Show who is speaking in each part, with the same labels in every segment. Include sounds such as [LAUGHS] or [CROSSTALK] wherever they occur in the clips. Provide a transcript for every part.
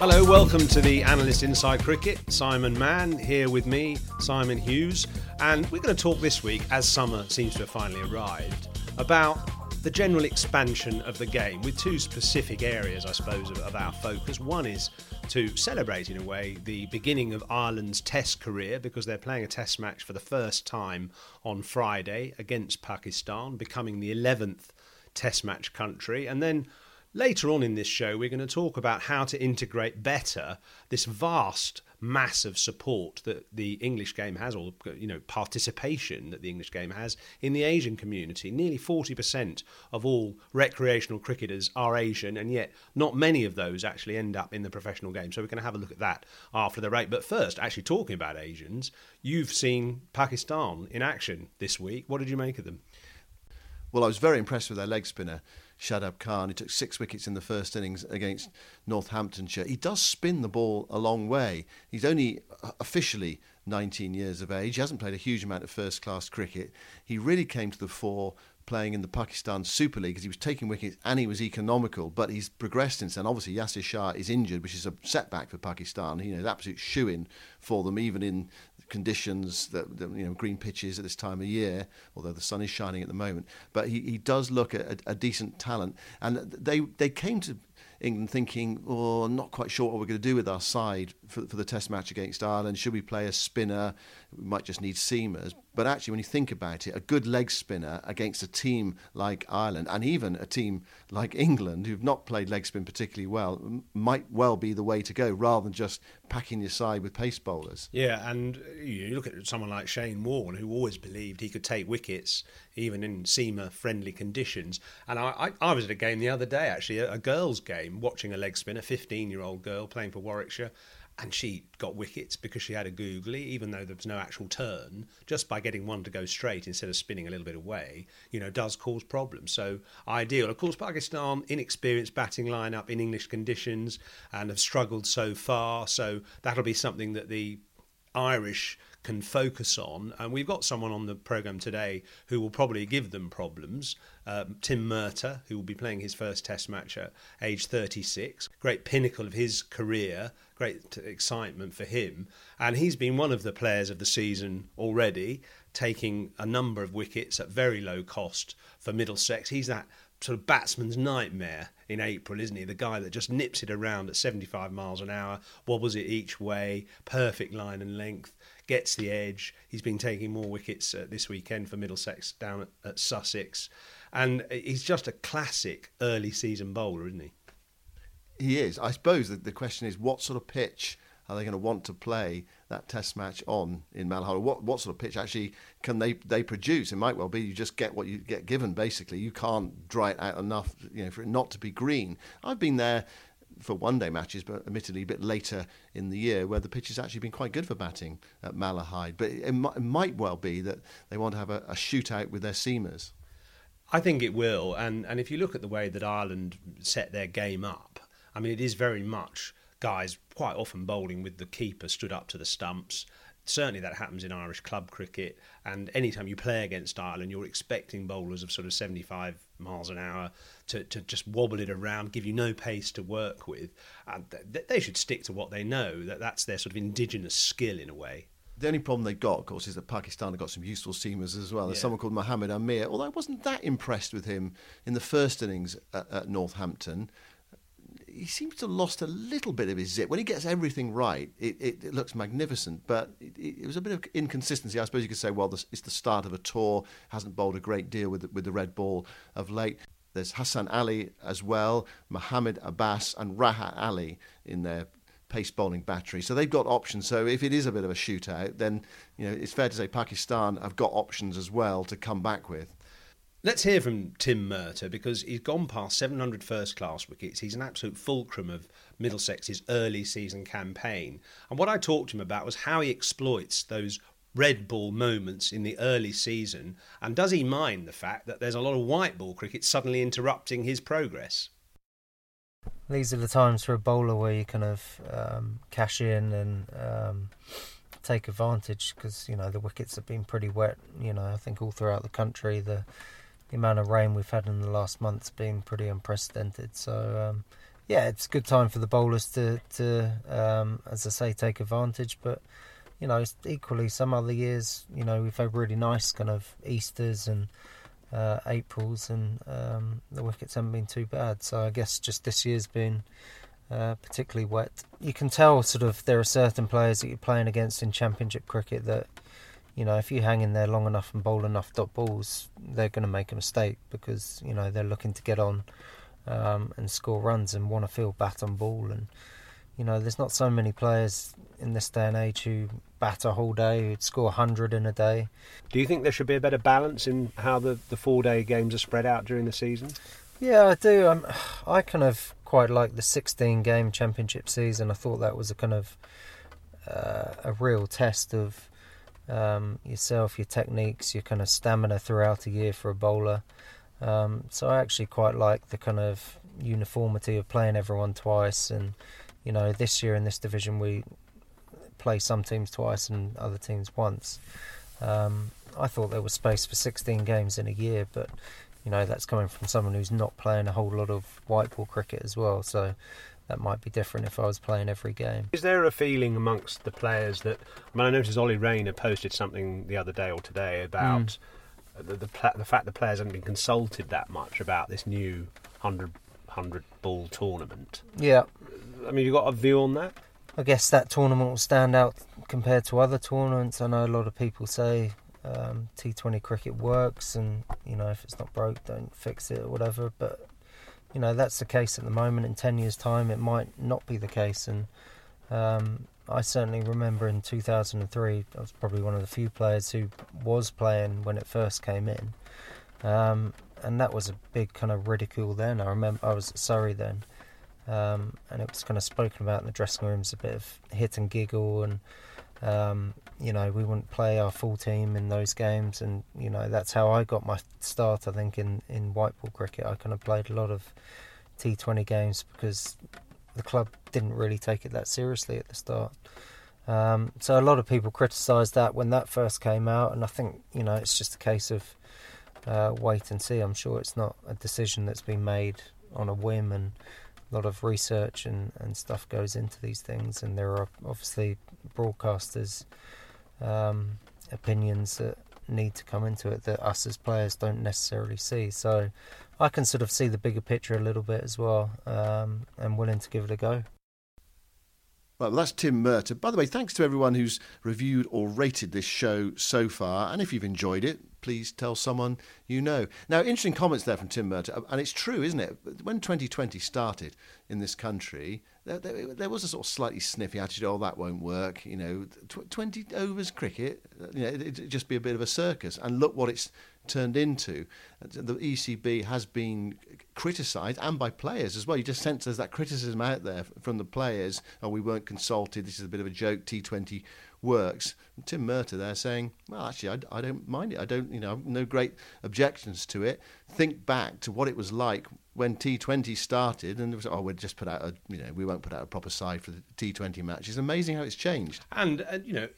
Speaker 1: Hello, welcome to the Analyst Inside Cricket. Simon Mann here with me, Simon Hughes, and we're going to talk this week, as summer seems to have finally arrived, about the general expansion of the game with two specific areas, I suppose, of, of, our focus. One is to celebrate, in a way, the beginning of Ireland's Test career because they're playing a Test match for the first time on Friday against Pakistan, becoming the 11th Test match country. And then Later on in this show, we're going to talk about how to integrate better this vast mass of support that the English game has, or you know, participation that the English game has in the Asian community. Nearly 40% of all recreational cricketers are Asian, and yet not many of those actually end up in the professional game. So we're going to have a look at that after the break. But first, actually talking about Asians, you've seen Pakistan in action this week. What did you make of them?
Speaker 2: Well, I was very impressed with their leg spinner. Shadab Khan. He took six wickets in the first innings against Northamptonshire. He does spin the ball a long way. He's only uh, officially 19 years of age. He hasn't played a huge amount of first class cricket. He really came to the fore playing in the Pakistan Super League because he was taking wickets and he was economical. But he's progressed since then. Obviously, Yasir Shah is injured, which is a setback for Pakistan. You know, absolute shoe in for them, even in conditions that, that, you know green pitches at this time of year, although the sun is shining at the moment. But he, he does look at a, a decent talent, and they they came to England thinking, oh, not quite sure what we're going to do with our side for, for the Test match against Ireland. Should we play a spinner? We might just need seamers. But actually, when you think about it, a good leg spinner against a team like Ireland and even a team like England, who've not played leg spin particularly well, might well be the way to go rather than just packing your side with pace bowlers.
Speaker 1: Yeah, and you look at someone like Shane Warne, who always believed he could take wickets even in seamer friendly conditions. And I, I, I, was at a game the other day, actually, a, a girls' game, watching a leg spinner, 15 year old girl playing for Warwickshire and she got wickets because she had a googly, even though there was no actual turn. Just by getting one to go straight instead of spinning a little bit away, you know, does cause problems. So ideal. Of course, Pakistan inexperienced batting lineup in English conditions and have struggled so far. So that'll be something that the Irish can focus on. And we've got someone on the programme today who will probably give them problems. Um, Tim Murtagh, who will be playing his first Test match at age 36, great pinnacle of his career, great excitement for him. And he's been one of the players of the season already, taking a number of wickets at very low cost for Middlesex. He's that sort of batsman's nightmare in April, isn't he? The guy that just nips it around at 75 miles an hour, wobbles it each way, perfect line and length, gets the edge. He's been taking more wickets uh, this weekend for Middlesex down at, at Sussex. And he's just a classic early season bowler, isn't he?
Speaker 2: He is. I suppose that the question is what sort of pitch are they going to want to play that test match on in Malahide? What what sort of pitch actually can they they produce? It might well be you just get what you get given. Basically, you can't dry it out enough, you know, for it not to be green. I've been there for one day matches, but admittedly a bit later in the year, where the pitch has actually been quite good for batting at Malahide. But it, it, might well be that they want to have a, a shootout with their seamers.
Speaker 1: I think it will, and and if you look at the way that Ireland set their game up, I mean, it is very much guys quite often bowling with the keeper stood up to the stumps. Certainly, that happens in Irish club cricket, and anytime you play against Ireland, you're expecting bowlers of sort of 75 miles an hour to, to just wobble it around, give you no pace to work with. And they should stick to what they know. That that's their sort of indigenous skill in a way.
Speaker 2: The only problem they've got, of course, is that Pakistan have got some useful seamers as well. There's yeah. someone called Mohammed Amir, although I wasn't that impressed with him in the first innings at, at Northampton. He seems to have lost a little bit of his zip. When he gets everything right, it, it, it looks magnificent, but it, it, was a bit of inconsistency. I suppose you could say, well, this, it's the start of a tour, hasn't bowled a great deal with, with the red ball of late. There's Hassan Ali as well, Mohammed Abbas, and Rahat Ali in their pace bowling battery. So they've got options. So if it is a bit of a shootout, then you know it's fair to say Pakistan have got options as well to come back with.
Speaker 1: Let's hear from Tim Murtagh because he's gone past 700 first class wickets. He's an absolute fulcrum of Middlesex's early season campaign. And what I talked to him about was how he exploits those red ball moments in the early season. And does he mind the fact that there's a lot of white ball cricket suddenly interrupting his progress?
Speaker 3: these are the times for a bowler where you kind of um, cash in and um, take advantage because you know the wickets have been pretty wet. You know, I think all throughout the country the the amount of rain we've had in the last month's been pretty unprecedented. So um, yeah, it's a good time for the bowlers to to um, as I say take advantage, but. You know, equally, some other years, you know, we've had really nice kind of Easters and uh, Aprils, and um, the wickets haven't been too bad. So I guess just this year's been uh, particularly wet. You can tell sort of there are certain players that you're playing against in Championship cricket that you know if you hang in there long enough and bowl enough dot balls, they're going to make a mistake because you know they're looking to get on um, and score runs and want to feel bat on ball and you know, there's not so many players in this day and age who bat a whole day, who'd score 100 in a day.
Speaker 1: Do you think there should be a better balance in how the, the four day games are spread out during the season?
Speaker 3: Yeah, I do. Um, [SIGHS] I kind of quite like the 16 game championship season. I thought that was a kind of uh, a real test of um, yourself, your techniques, your kind of stamina throughout a year for a bowler. Um, so I actually quite like the kind of uniformity of playing everyone twice and you know, this year in this division we play some teams twice and other teams once. Um, I thought there was space for 16 games in a year, but you know that's coming from someone who's not playing a whole lot of white ball cricket as well. So that might be different if I was playing every game.
Speaker 1: Is there a feeling amongst the players that? I mean, I noticed Ollie Rayner posted something the other day or today about mm. the, the, the fact the players haven't been consulted that much about this new hundred hundred ball tournament.
Speaker 3: Yeah,
Speaker 1: I mean, you got a view on that?
Speaker 3: I guess that tournament will stand out compared to other tournaments. I know a lot of people say um, T20 cricket works, and you know if it's not broke, don't fix it or whatever. But you know that's the case at the moment. In ten years' time, it might not be the case. And um, I certainly remember in 2003, I was probably one of the few players who was playing when it first came in, um, and that was a big kind of ridicule then. I remember I was at Surrey then. Um, and it was kind of spoken about in the dressing rooms a bit of hit and giggle and um, you know we wouldn't play our full team in those games. And you know that's how I got my start I think in, in white ball cricket. I kind of played a lot of T20 games because the club didn't really take it that seriously at the start. Um, so a lot of people criticised that when that first came out. And I think you know it's just a case of uh, wait and see. I'm sure it's not a decision that's been made on a whim and a lot of research and, and stuff goes into these things, and there are obviously broadcasters' um, opinions that need to come into it that us as players don't necessarily see. So I can sort of see the bigger picture a little bit as well, um, and willing to give it a go.
Speaker 2: Well, that's Tim Murtagh. By the way, thanks to everyone who's reviewed or rated this show so far. And if you've enjoyed it, please tell someone you know. Now, interesting comments there from Tim Murtagh, uh, and it's true, isn't it? When 2020 started in this country, there, there, there was a sort of slightly sniffy attitude, oh, that won't work, you know, 20 overs cricket, uh, you know, it'd just be a bit of a circus. And look what it's turned into. Uh, the ECB has been criticised and by players as well. You just sense there's that criticism out there from the players. Oh, we weren't consulted. This is a bit of a joke. T20 works. Tim Murtagh there saying, well, actually, I, I don't mind it. I don't, you know, no great objections to it. Think back to what it was like when T20 started, and it was, oh, we'll just put out a, you know, we won't put out a proper side for the T20 match. It's amazing how it's changed.
Speaker 1: And, uh, you know,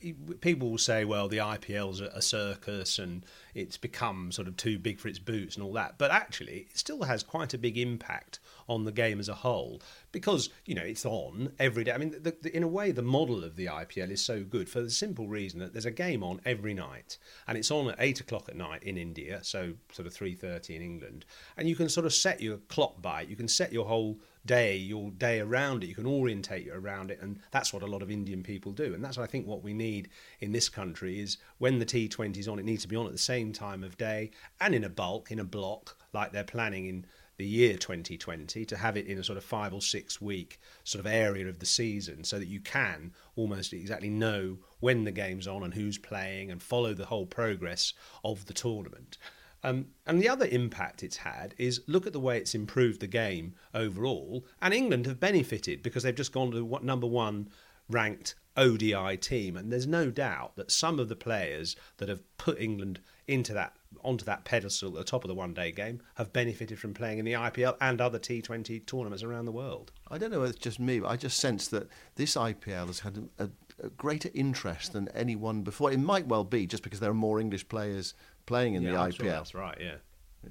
Speaker 1: people will say, well, the IPL's a circus and it's become sort of too big for its boots and all that. But actually, it still has quite a big impact on the game as a whole because, you know, it's on every day. I mean, the, the, in a way, the model of the IPL is so good for the simple reason that there's a game on every night and it's on at 8 o'clock at night in India, so sort of 3.30 in England. And you can sort of set your clock by it. You can set your whole day, your day around it. You can orientate you around it, and that's what a lot of Indian people do. And that's I think what we need in this country is when the T20 is on, it needs to be on at the same time of day and in a bulk, in a block, like they're planning in the year 2020 to have it in a sort of five or six week sort of area of the season so that you can almost exactly know when the game's on and who's playing and follow the whole progress of the tournament. Um, and the other impact it's had is look at the way it's improved the game overall. And England have benefited because they've just gone to what number one ranked ODI team. And there's no doubt that some of the players that have put England into that onto that pedestal at the top of the one day game have benefited from playing in the IPL and other T20 tournaments around the world.
Speaker 2: I don't know if it's just me, but I just sense that this IPL has had a, a greater interest than anyone before. It might well be just because there are more English players playing in
Speaker 1: yeah,
Speaker 2: the
Speaker 1: I'm
Speaker 2: IPL.
Speaker 1: Sure that's right, yeah.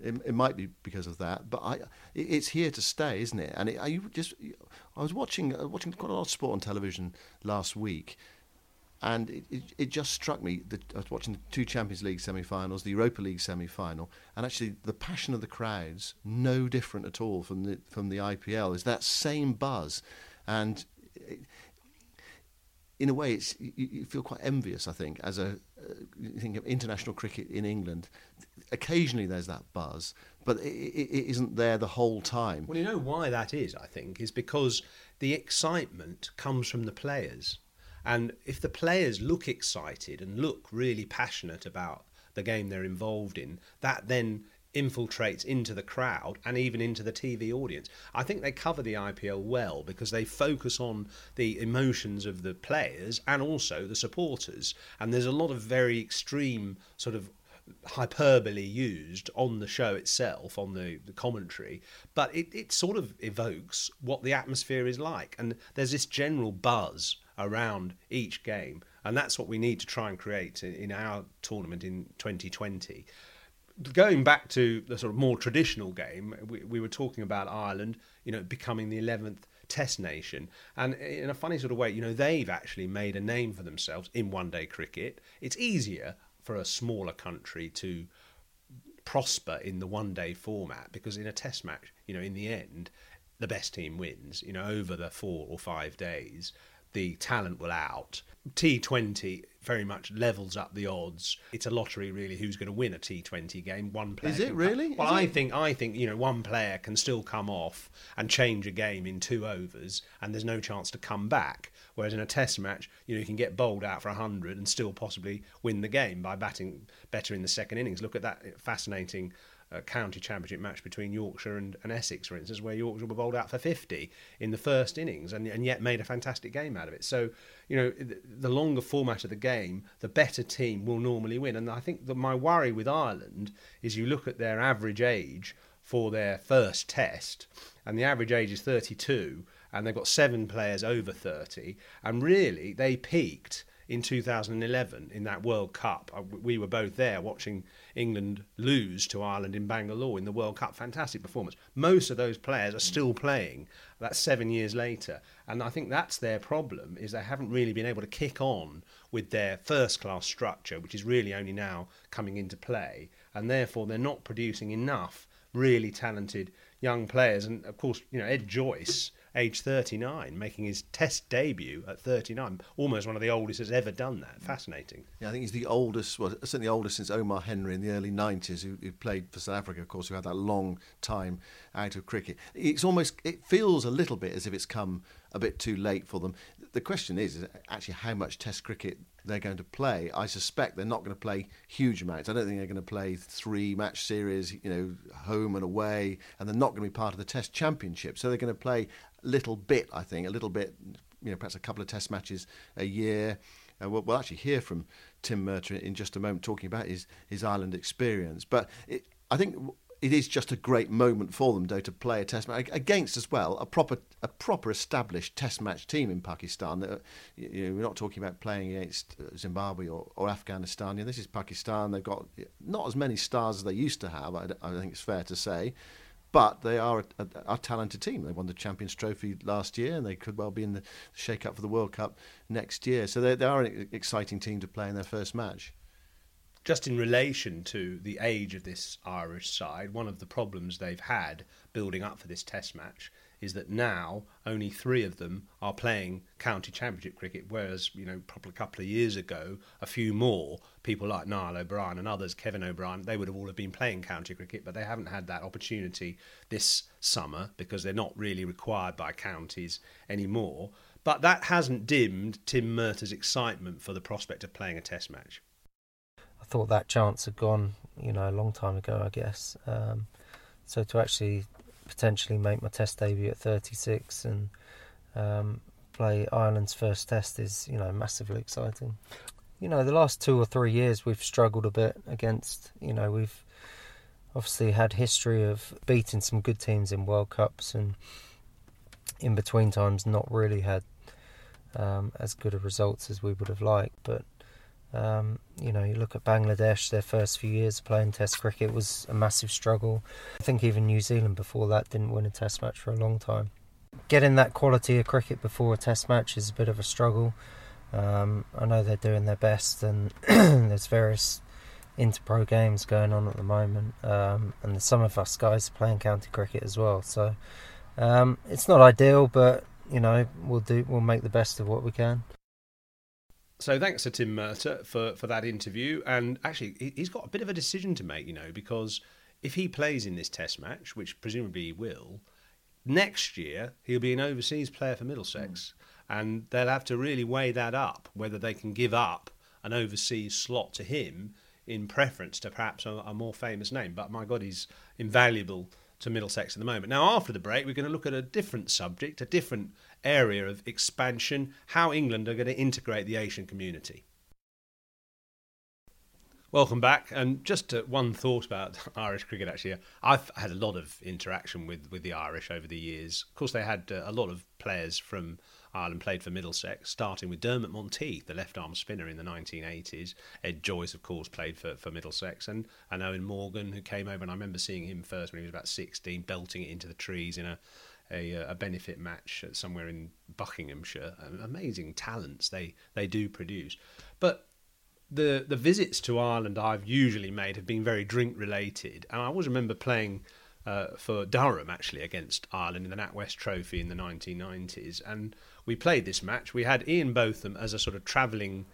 Speaker 2: It, it, might be because of that, but I, it, it's here to stay, isn't it? And it, I just, I was watching watching quite a lot of sport on television last week, and it, it, it just struck me that I was watching the two Champions League semi-finals, the Europa League semi-final, and actually the passion of the crowds no different at all from the from the IPL. Is that same buzz, and in a way, it's you, you, feel quite envious. I think as a uh, think of international cricket in England, occasionally there's that buzz, but it, it isn't there the whole time.
Speaker 1: Well, you know why that is. I think is because the excitement comes from the players, and if the players look excited and look really passionate about the game they're involved in, that then infiltrates into the crowd and even into the TV audience. I think they cover the IPL well because they focus on the emotions of the players and also the supporters. And there's a lot of very extreme sort of hyperbole used on the show itself, on the, the commentary, but it, it sort of evokes what the atmosphere is like. And there's this general buzz around each game. And that's what we need to try and create in, in our tournament in 2020 going back to the sort of more traditional game, we, we were talking about Ireland, you know, becoming the 11th test nation. And in a funny sort of way, you know, they've actually made a name for themselves in one day cricket. It's easier for a smaller country to prosper in the one day format because in a test match, you know, in the end, the best team wins, you know, over the four or five days the talent will out. T20 very much levels up the odds. It's a lottery, really. Who's going to win a T20 game? One player.
Speaker 2: Is it really?
Speaker 1: Well,
Speaker 2: Is
Speaker 1: I
Speaker 2: it?
Speaker 1: think I think you know one player can still come off and change a game in two overs, and there's no chance to come back. Whereas in a Test match, you know you can get bowled out for hundred and still possibly win the game by batting better in the second innings. Look at that fascinating uh, county championship match between Yorkshire and, and, Essex, for instance, where Yorkshire were bowled out for 50 in the first innings and, and yet made a fantastic game out of it. So, you know, the, the longer format of the game, the better team will normally win. And I think that my worry with Ireland is you look at their average age for their first test, and the average age is 32, and they've got seven players over 30, and really they peaked in 2011 in that World Cup. Uh, we were both there watching England lose to Ireland in Bangalore in the World Cup. Fantastic performance. Most of those players are still playing. That's seven years later, and I think that's their problem is they haven't really been able to kick on with their first class structure, which is really only now coming into play, and therefore they're not producing enough really talented young players. And of course, you know Ed Joyce age 39, making his test debut at 39. Almost one of the oldest that's ever done that. Fascinating.
Speaker 2: Yeah, I think he's the oldest, well, certainly the oldest since Omar Henry in the early 90s, who, who, played for South Africa, of course, who had that long time out of cricket. It's almost, it feels a little bit as if it's come a bit too late for them. The question is, is actually how much Test cricket they're going to play. I suspect they're not going to play huge amounts. I don't think they're going to play three match series, you know, home and away, and they're not going to be part of the Test Championship. So they're going to play little bit, I think, a little bit, you know, perhaps a couple of Test matches a year. And we'll, we'll actually hear from Tim Murtagh in just a moment talking about his, his Ireland experience. But it, I think it is just a great moment for them, though, to play a Test match against as well a proper a proper established Test match team in Pakistan. That, you know, we're not talking about playing against uh, Zimbabwe or, or Afghanistan. You know, this is Pakistan. They've got not as many stars as they used to have. I, I think it's fair to say. But they are a, a, a, talented team. They won the Champions Trophy last year, and they could well be in the shake-up for the World Cup next year. So they, they are an exciting team to play in their first match
Speaker 1: just in relation to the age of this Irish side, one of the problems they've had building up for this Test match is that now only three of them are playing county championship cricket, whereas you know probably a couple of years ago, a few more people like Niall O'Brien and others, Kevin O'Brien, they would have all have been playing county cricket, but they haven't had that opportunity this summer because they're not really required by counties anymore. But that hasn't dimmed Tim Murtagh's excitement for the prospect of playing a Test match I
Speaker 3: thought that chance had gone, you know, a long time ago, I guess. Um, so to actually potentially make my test debut at 36 and um, play Ireland's first test is, you know, massively exciting. You know, the last two or three years we've struggled a bit against, you know, we've obviously had history of beating some good teams in World Cups and in between times not really had um, as good of results as we would have liked. But um, you know, you look at Bangladesh, their first few years playing Test cricket was a massive struggle. I think even New Zealand before that didn't win a Test match for a long time. Getting that quality of cricket before a Test match is a bit of a struggle. Um, I know they're doing their best, and [CLEARS THROAT] there's various inter-pro games going on at the moment, um, and some of us guys are playing county cricket as well. So um, it's not ideal, but you know we'll do we'll make the best of what we can.
Speaker 1: So thanks to Tim Murtagh for, for that interview. And actually, he's got a bit of a decision to make, you know, because if he plays in this test match, which presumably he will, next year he'll be an overseas player for Middlesex. Mm. And they'll have to really weigh that up, whether they can give up an overseas slot to him in preference to perhaps a, a more famous name. But my God, he's invaluable to Middlesex at the moment. Now, after the break, we're going to look at a different subject, a different area of expansion, how England are going to integrate the Asian community. Welcome back. And just one thought about [LAUGHS] Irish cricket. Actually, I've had a lot of interaction with, with the Irish over the years. Of course, they had uh, a lot of players from Ireland played for Middlesex, starting with Dermot Monteith, the left arm spinner in the 1980s. Ed Joyce, of course, played for, for Middlesex, and, and Eoin Morgan, who came over. And I remember seeing him first when he was about 16, belting it into the trees in a a, a benefit match somewhere in Buckinghamshire. Amazing talents they, they do produce. But the the visits to Ireland I've usually made have been very drink related, and I always remember playing uh, for Durham actually against Ireland in the NatWest Trophy in the 1990s, and we played this match. We had Ian Botham as a sort of travelling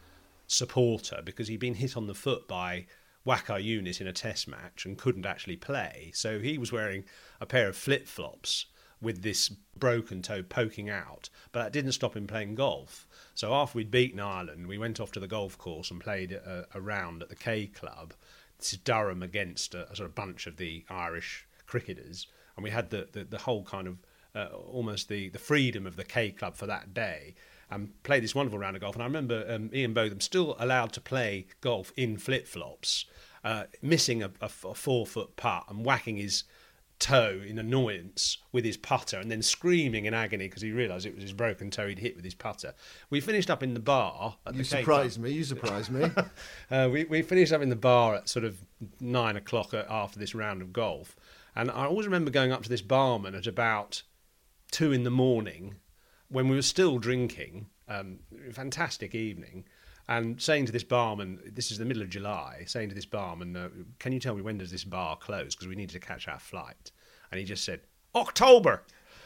Speaker 1: supporter because he'd been hit on the foot by Waqar Younis in a Test match and couldn't actually play, so he was wearing a pair of flip flops with this broken toe poking out, but that didn't stop him playing golf. So after we'd beaten Ireland, we went off to the golf course and played a, a round at the K Club. This is Durham against a, a, sort of bunch of the Irish cricketers, and we had the, the, the whole kind of uh, almost the, the freedom of the K Club for that day. And played this wonderful round of golf. And I remember um, Ian Botham still allowed to play golf in flip flops, uh, missing a, a, a four foot putt and whacking his toe in annoyance with his putter and then screaming in agony because he realised it was his broken toe he'd hit with his putter. We finished up in the bar.
Speaker 2: you surprised me. You surprised me. [LAUGHS]
Speaker 1: uh, we, we finished up in the bar at sort of nine o'clock after this round of golf. And I always remember going up to this barman at about two in the morning when we were still drinking. Um, fantastic evening and saying to this barman, this is the middle of July, saying to this barman, uh, can you tell me when does this bar close? Because we needed to catch our flight. And he just said, October.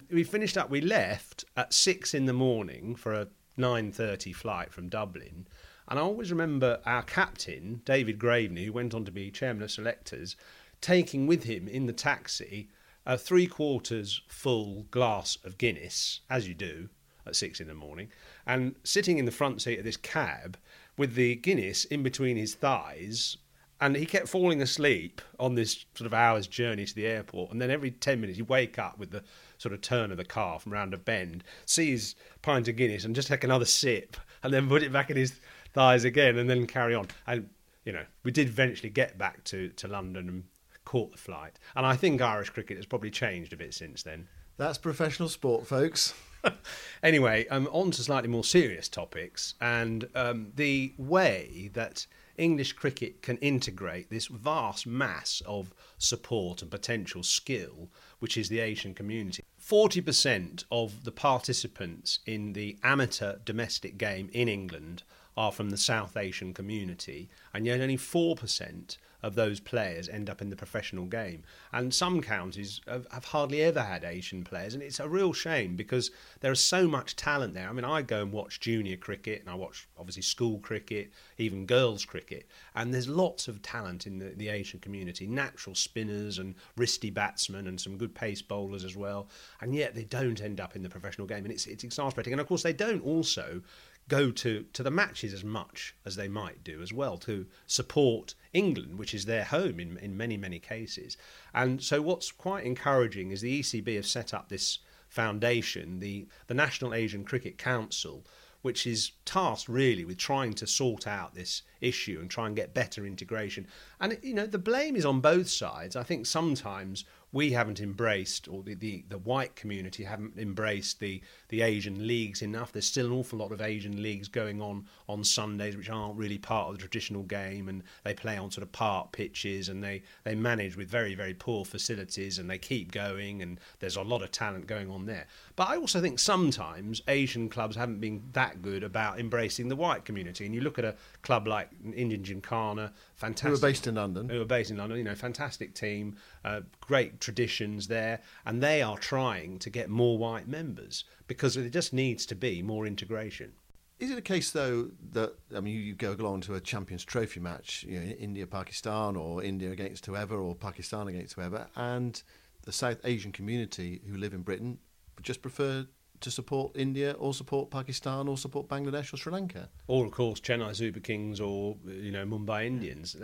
Speaker 1: We finished up, we left at six in the morning for a 9.30 flight from Dublin. And I always remember our captain, David Graveney, who went on to be chairman of selectors, taking with him in the taxi a three quarters full glass of Guinness, as you do at six in the morning, and sitting in the front seat of this cab with the Guinness in between his thighs. And he kept falling asleep on this sort of hour's journey to the airport. And then every 10 minutes, he'd wake up with the sort of turn of the car from round a bend, see his pint of Guinness, and just take another sip, and then put it back in his thighs again, and then carry on. And you know, we did eventually get back to to London and caught the flight. And I think Irish cricket has probably changed a bit since then.
Speaker 2: That's professional sport, folks. [LAUGHS]
Speaker 1: anyway, um, on to slightly more serious topics and um, the way that English cricket can integrate this vast mass of support and potential skill, which is the Asian community. 40% of the participants in the amateur domestic game in England are from the South Asian community, and yet only 4% of those players end up in the professional game. And some counties have, have, hardly ever had Asian players, and it's a real shame because there is so much talent there. I mean, I go and watch junior cricket, and I watch obviously school cricket, even girls cricket, and there's lots of talent in the, the Asian community natural spinners and wristy batsmen, and some good pace bowlers as well, and yet they don't end up in the professional game, and it's, it's exasperating. And of course, they don't also go to, to the matches as much as they might do as well to support England, which is their home in, in many, many cases. And so, what's quite encouraging is the ECB have set up this foundation, the, the National Asian Cricket Council, which is tasked really with trying to sort out this issue and try and get better integration. And, you know, the blame is on both sides. I think sometimes we haven't embraced, or the, the, the white community haven't embraced the, the Asian leagues enough. There's still an awful lot of Asian leagues going on on Sundays, which aren't really part of the traditional game, and they play on sort of park pitches, and they, they manage with very, very poor facilities, and they keep going, and there's a lot of talent going on there. But I also think sometimes Asian clubs haven't been that good about embracing the white community. And you look at a club like Indian Gymkhana, fantastic.
Speaker 2: Who are based in London.
Speaker 1: Who are based in London, you know, fantastic team, uh, great traditions there, and they are trying to get more white members because there just needs to be more integration.
Speaker 2: Is it a case though that I mean you go along to a Champions Trophy match, you know, India Pakistan or India against whoever or Pakistan against whoever, and the South Asian community who live in Britain just prefer to support India or support Pakistan or support Bangladesh or Sri Lanka.
Speaker 1: Or, of course, Chennai Super Kings or, you know, Mumbai Indians.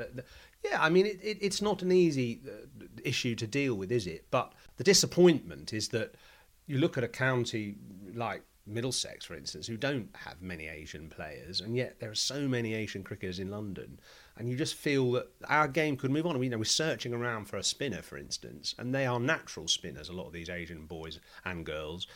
Speaker 1: Yeah, I mean, it, it, it's not an easy uh, issue to deal with, is it? But the disappointment is that you look at a county like Middlesex, for instance, who don't have many Asian players, and yet there are so many Asian cricketers in London, and you just feel that our game could move on. You know, we're searching around for a spinner, for instance, and they are natural spinners. A lot of these Asian boys and girls,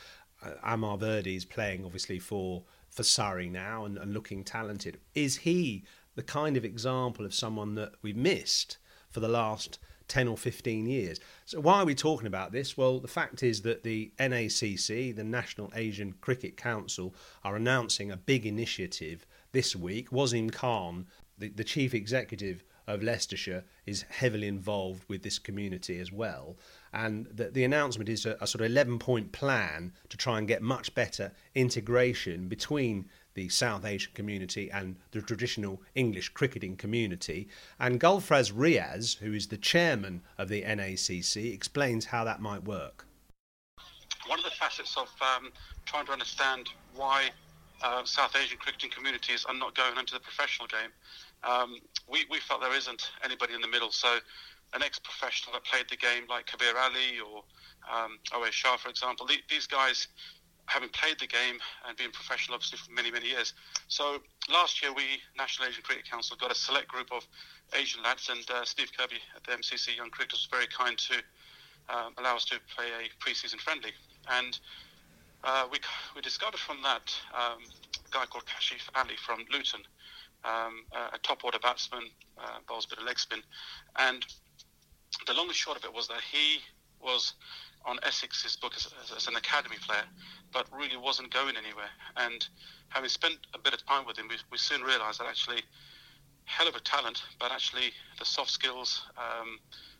Speaker 1: uh, Amar Virdi is playing obviously for for Surrey now and, and looking talented. Is he the kind of example of someone that we've missed for the last 10 or 15 years. So, why are we talking about this? Well, the fact is that the NACC, the National Asian Cricket Council, are announcing a big initiative this week. Wasim Khan, the, the chief executive of Leicestershire, is heavily involved with this community as well and the, the announcement is a, a, sort of 11 point plan to try and get much better integration between the South Asian community and the traditional English cricketing community. And Gulfraz Riaz, who is the chairman of the NACC, explains how that might work.
Speaker 4: One of the facets of um, trying to understand why uh, South Asian cricketing communities are not going into the professional game, um, we, we felt there isn't anybody in the middle. So an ex-professional that played the game like Kabir Ali or um, Owais Shah, for example. The, these guys having played the game and been professional obviously for many, many years. So last year we, National Asian Cricket Council, got a select group of Asian lads and uh, Steve Kirby at the MCC Young Cricketers was very kind to um, allow us to play a pre-season friendly. And uh, we, we discovered from that um, a guy called Kashif Ali from Luton, um, a top order batsman, uh, bowls a bit of leg spin, and the long and short of it was that he was on Essex's book as, as, an academy player, but really wasn't going anywhere. And having spent a bit of time with him, we, we soon realised that actually, hell of a talent, but actually the soft skills, um,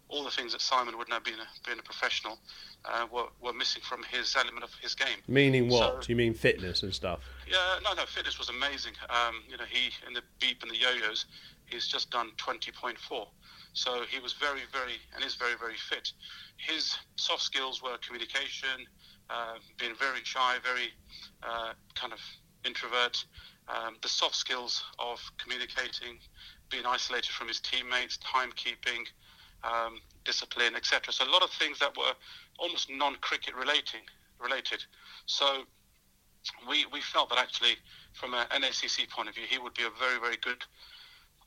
Speaker 4: all the things that Simon would know being a, being a professional, uh, were, were missing from his element of his game.
Speaker 1: Meaning what? So, Do you mean fitness and stuff?
Speaker 4: Yeah, no, no, fitness was amazing. Um, you know, he in the beep and the yo-yos, he's just done 20.4. So he was very, very, and is very, very fit. His soft skills were communication, uh, being very shy, very uh, kind of introvert. Um, the soft skills of communicating, being isolated from his teammates, timekeeping, um, discipline, etc. So a lot of things that were almost non-cricket relating related. So we, we felt that actually, from an NACC point of view, he would be a very, very good,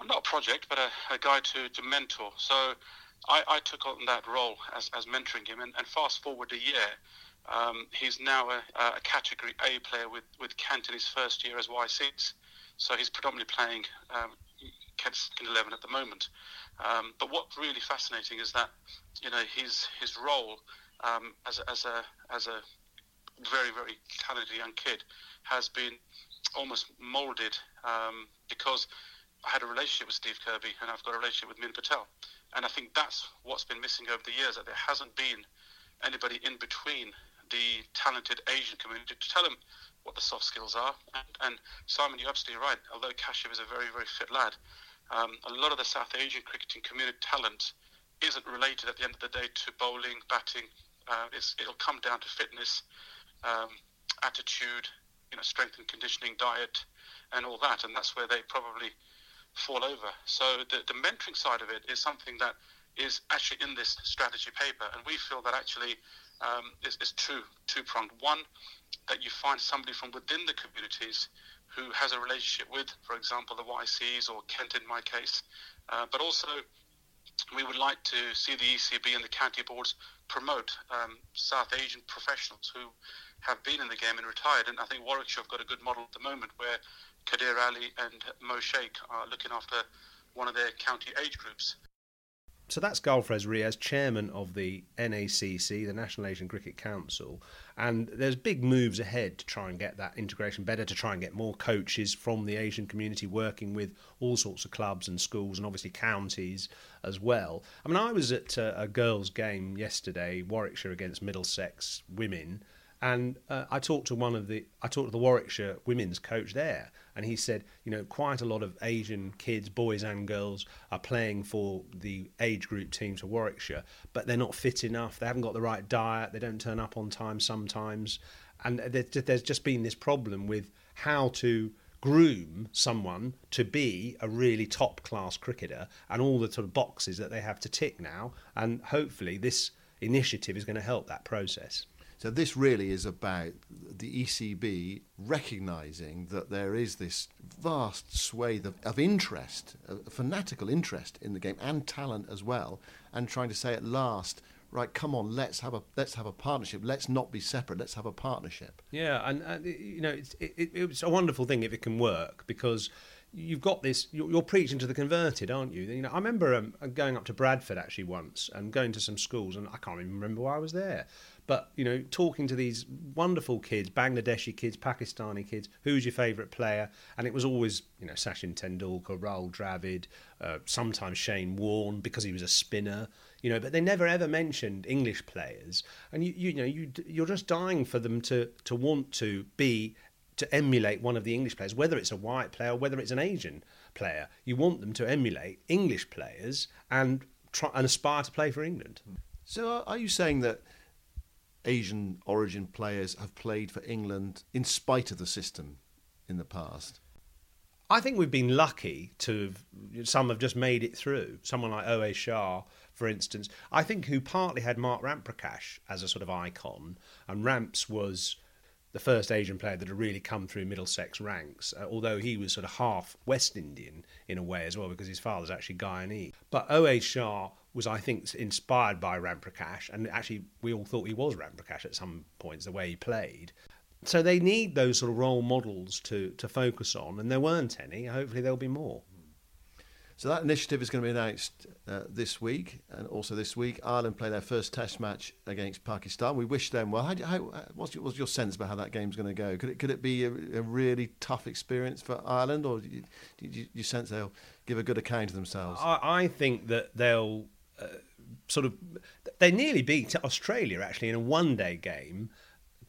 Speaker 4: not a project, but a, a guy to, to mentor. So I, I took on that role as, as mentoring him. And, and fast forward a year, um, he's now a, a, category A player with, with Kent in his first year as Y6. So he's predominantly playing um, Kent's 11 at the moment. Um, but what's really fascinating is that, you know, his his role um, as, a, as a as a very very talented young kid has been almost moulded um, because I had a relationship with Steve Kirby and I've got a relationship with Min Patel, and I think that's what's been missing over the years that there hasn't been anybody in between the talented Asian community to tell them what the soft skills are. And, and Simon, you're absolutely right. Although Kashif is a very, very fit lad, um, a lot of the South Asian cricketing community talent isn't related at the end of the day to bowling, batting. Uh, it'll come down to fitness, um, attitude, you know, strength and conditioning, diet, and all that. And that's where they probably fall over. So the, the mentoring side of it is something that is actually in this strategy paper, and we feel that actually um, is, is two two pronged. One, that you find somebody from within the communities who has a relationship with, for example, the YCs or Kent in my case, uh, but also we would like to see the ECB and the county boards promote um, South Asian professionals who have been in the game and retired. And I think Warwickshire have got a good model at the moment where Kadeer Ali and Mo Sheikh are looking after one of their county age groups.
Speaker 1: So that's Gulfraz Riaz, chairman of the NACC, the National Asian Cricket Council, and there's big moves ahead to try and get that integration better, to try and get more coaches from the Asian community working with all sorts of clubs and schools and obviously counties as well. I mean, I was at a, a girls' game yesterday, Warwickshire against Middlesex women, and uh, I talked to one of the I talked to the Warwickshire women's coach there, and he said, you know, quite a lot of Asian kids, boys and girls, are playing for the age group teams for Warwickshire, but they're not fit enough. They haven't got the right diet. They don't turn up on time sometimes, and there's just been this problem with how to groom someone to be a really top class cricketer and all the sort of boxes that they have to tick now and hopefully this initiative is going to help that process
Speaker 2: so this really is about the ECB recognising that there is this vast swathe of, of interest, fanatical interest in the game and talent as well, and trying to say at last, right, come on, let's have a let's have a partnership. Let's not be separate. Let's have a partnership.
Speaker 1: Yeah, and, you know, it's, it, it's a wonderful thing if it can work because you've got this. You're, you're, preaching to the converted, aren't you? You know, I remember um, going up to Bradford actually once and going to some schools, and I can't even remember why I was there. But you know, talking to these wonderful kids, Bangladeshi kids, Pakistani kids, who's your favourite player? And it was always you know Sachin Tendulkar, Rahul Dravid, uh, sometimes Shane Warne because he was a spinner. You know, but they never ever mentioned English players. And you you know you you're just dying for them to to want to be to emulate one of the English players, whether it's a white player, whether it's an Asian player. You want them to emulate English players and try and aspire to play for England.
Speaker 2: So, are you saying that Asian origin players have played for England in spite of the system in the past?
Speaker 1: I think we've been lucky to have, some have just made it through. Someone like Owais Shah, for instance, I think who partly had Mark Ramprakash as a sort of icon, and Ramps was the first Asian player that had really come through Middlesex ranks, uh, although he was sort of half West Indian in a way as well, because his father's actually Guyanese. But Owais Shah was, I think, inspired by Ramprakash, and actually we all thought he was Ramprakash at some points, the way he played. So they need those sort of role models to, to focus on, and there weren't any. Hopefully there'll be more.
Speaker 2: So that initiative is going to be announced uh, this week, and also this week, Ireland play their first Test match against Pakistan. We wish them well. How, how, uh, what's, your, what's your sense about how that game's going to go? Could it could it be a, a really tough experience for Ireland, or do you, do you, you sense they'll give a good account of themselves?
Speaker 1: I, I think that they'll sort of they nearly beat Australia actually in a one-day game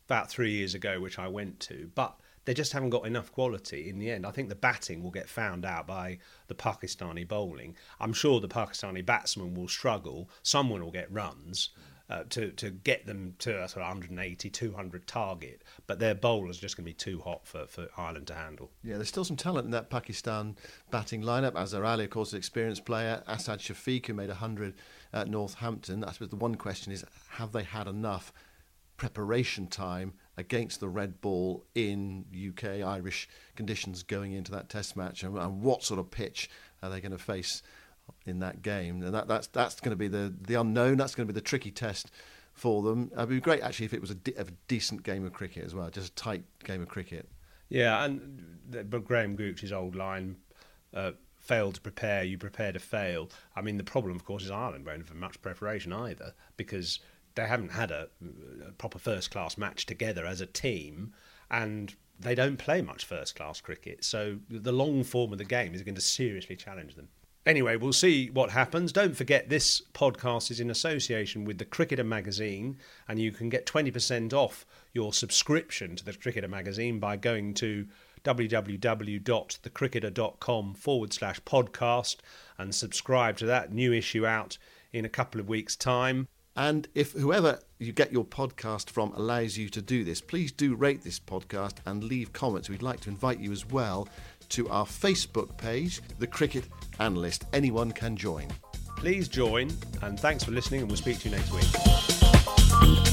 Speaker 1: about three years ago, which I went to, but they just haven't got enough quality in the end. I think the batting will get found out by the Pakistani bowling. I'm sure the Pakistani batsmen will struggle. Someone will get runs. Uh, to to get them to a sort of 180, 200 target, but their bowlers just going to be too hot for, for Ireland to handle.
Speaker 2: Yeah, there's still some talent in that Pakistan batting lineup. Azhar Ali, of course, an experienced player. Asad Shafiq, who made 100 at Northampton. I suppose the one question is, have they had enough preparation time against the red ball in UK Irish conditions going into that Test match, and, and what sort of pitch are they going to face in that game? And that, that's that's going to be the the unknown. That's going to be the tricky test for them. It'd be great actually if it was a, de- a decent game of cricket as well, just a tight game of cricket.
Speaker 1: Yeah, and but Graham Gooch's old line. Uh, fail to prepare, you prepare to fail. I mean, the problem, of course, is Ireland won't have much preparation either because they haven't had a, a proper first class match together as a team, and they don't play much first class cricket. So the long form of the game is going to seriously challenge them. Anyway, we'll see what happens. Don't forget, this podcast is in association with the Cricketer magazine, and you can get 20% off your subscription to the Cricketer magazine by going to www.thecricketer.com forward slash podcast and subscribe to that new issue out in a couple of weeks' time.
Speaker 2: And if whoever you get your podcast from allows you to do this, please do rate this podcast and leave comments. We'd like to invite you as well to our Facebook page, The Cricket Analyst. Anyone can join.
Speaker 1: Please join, and thanks for listening, and we'll speak to you next week.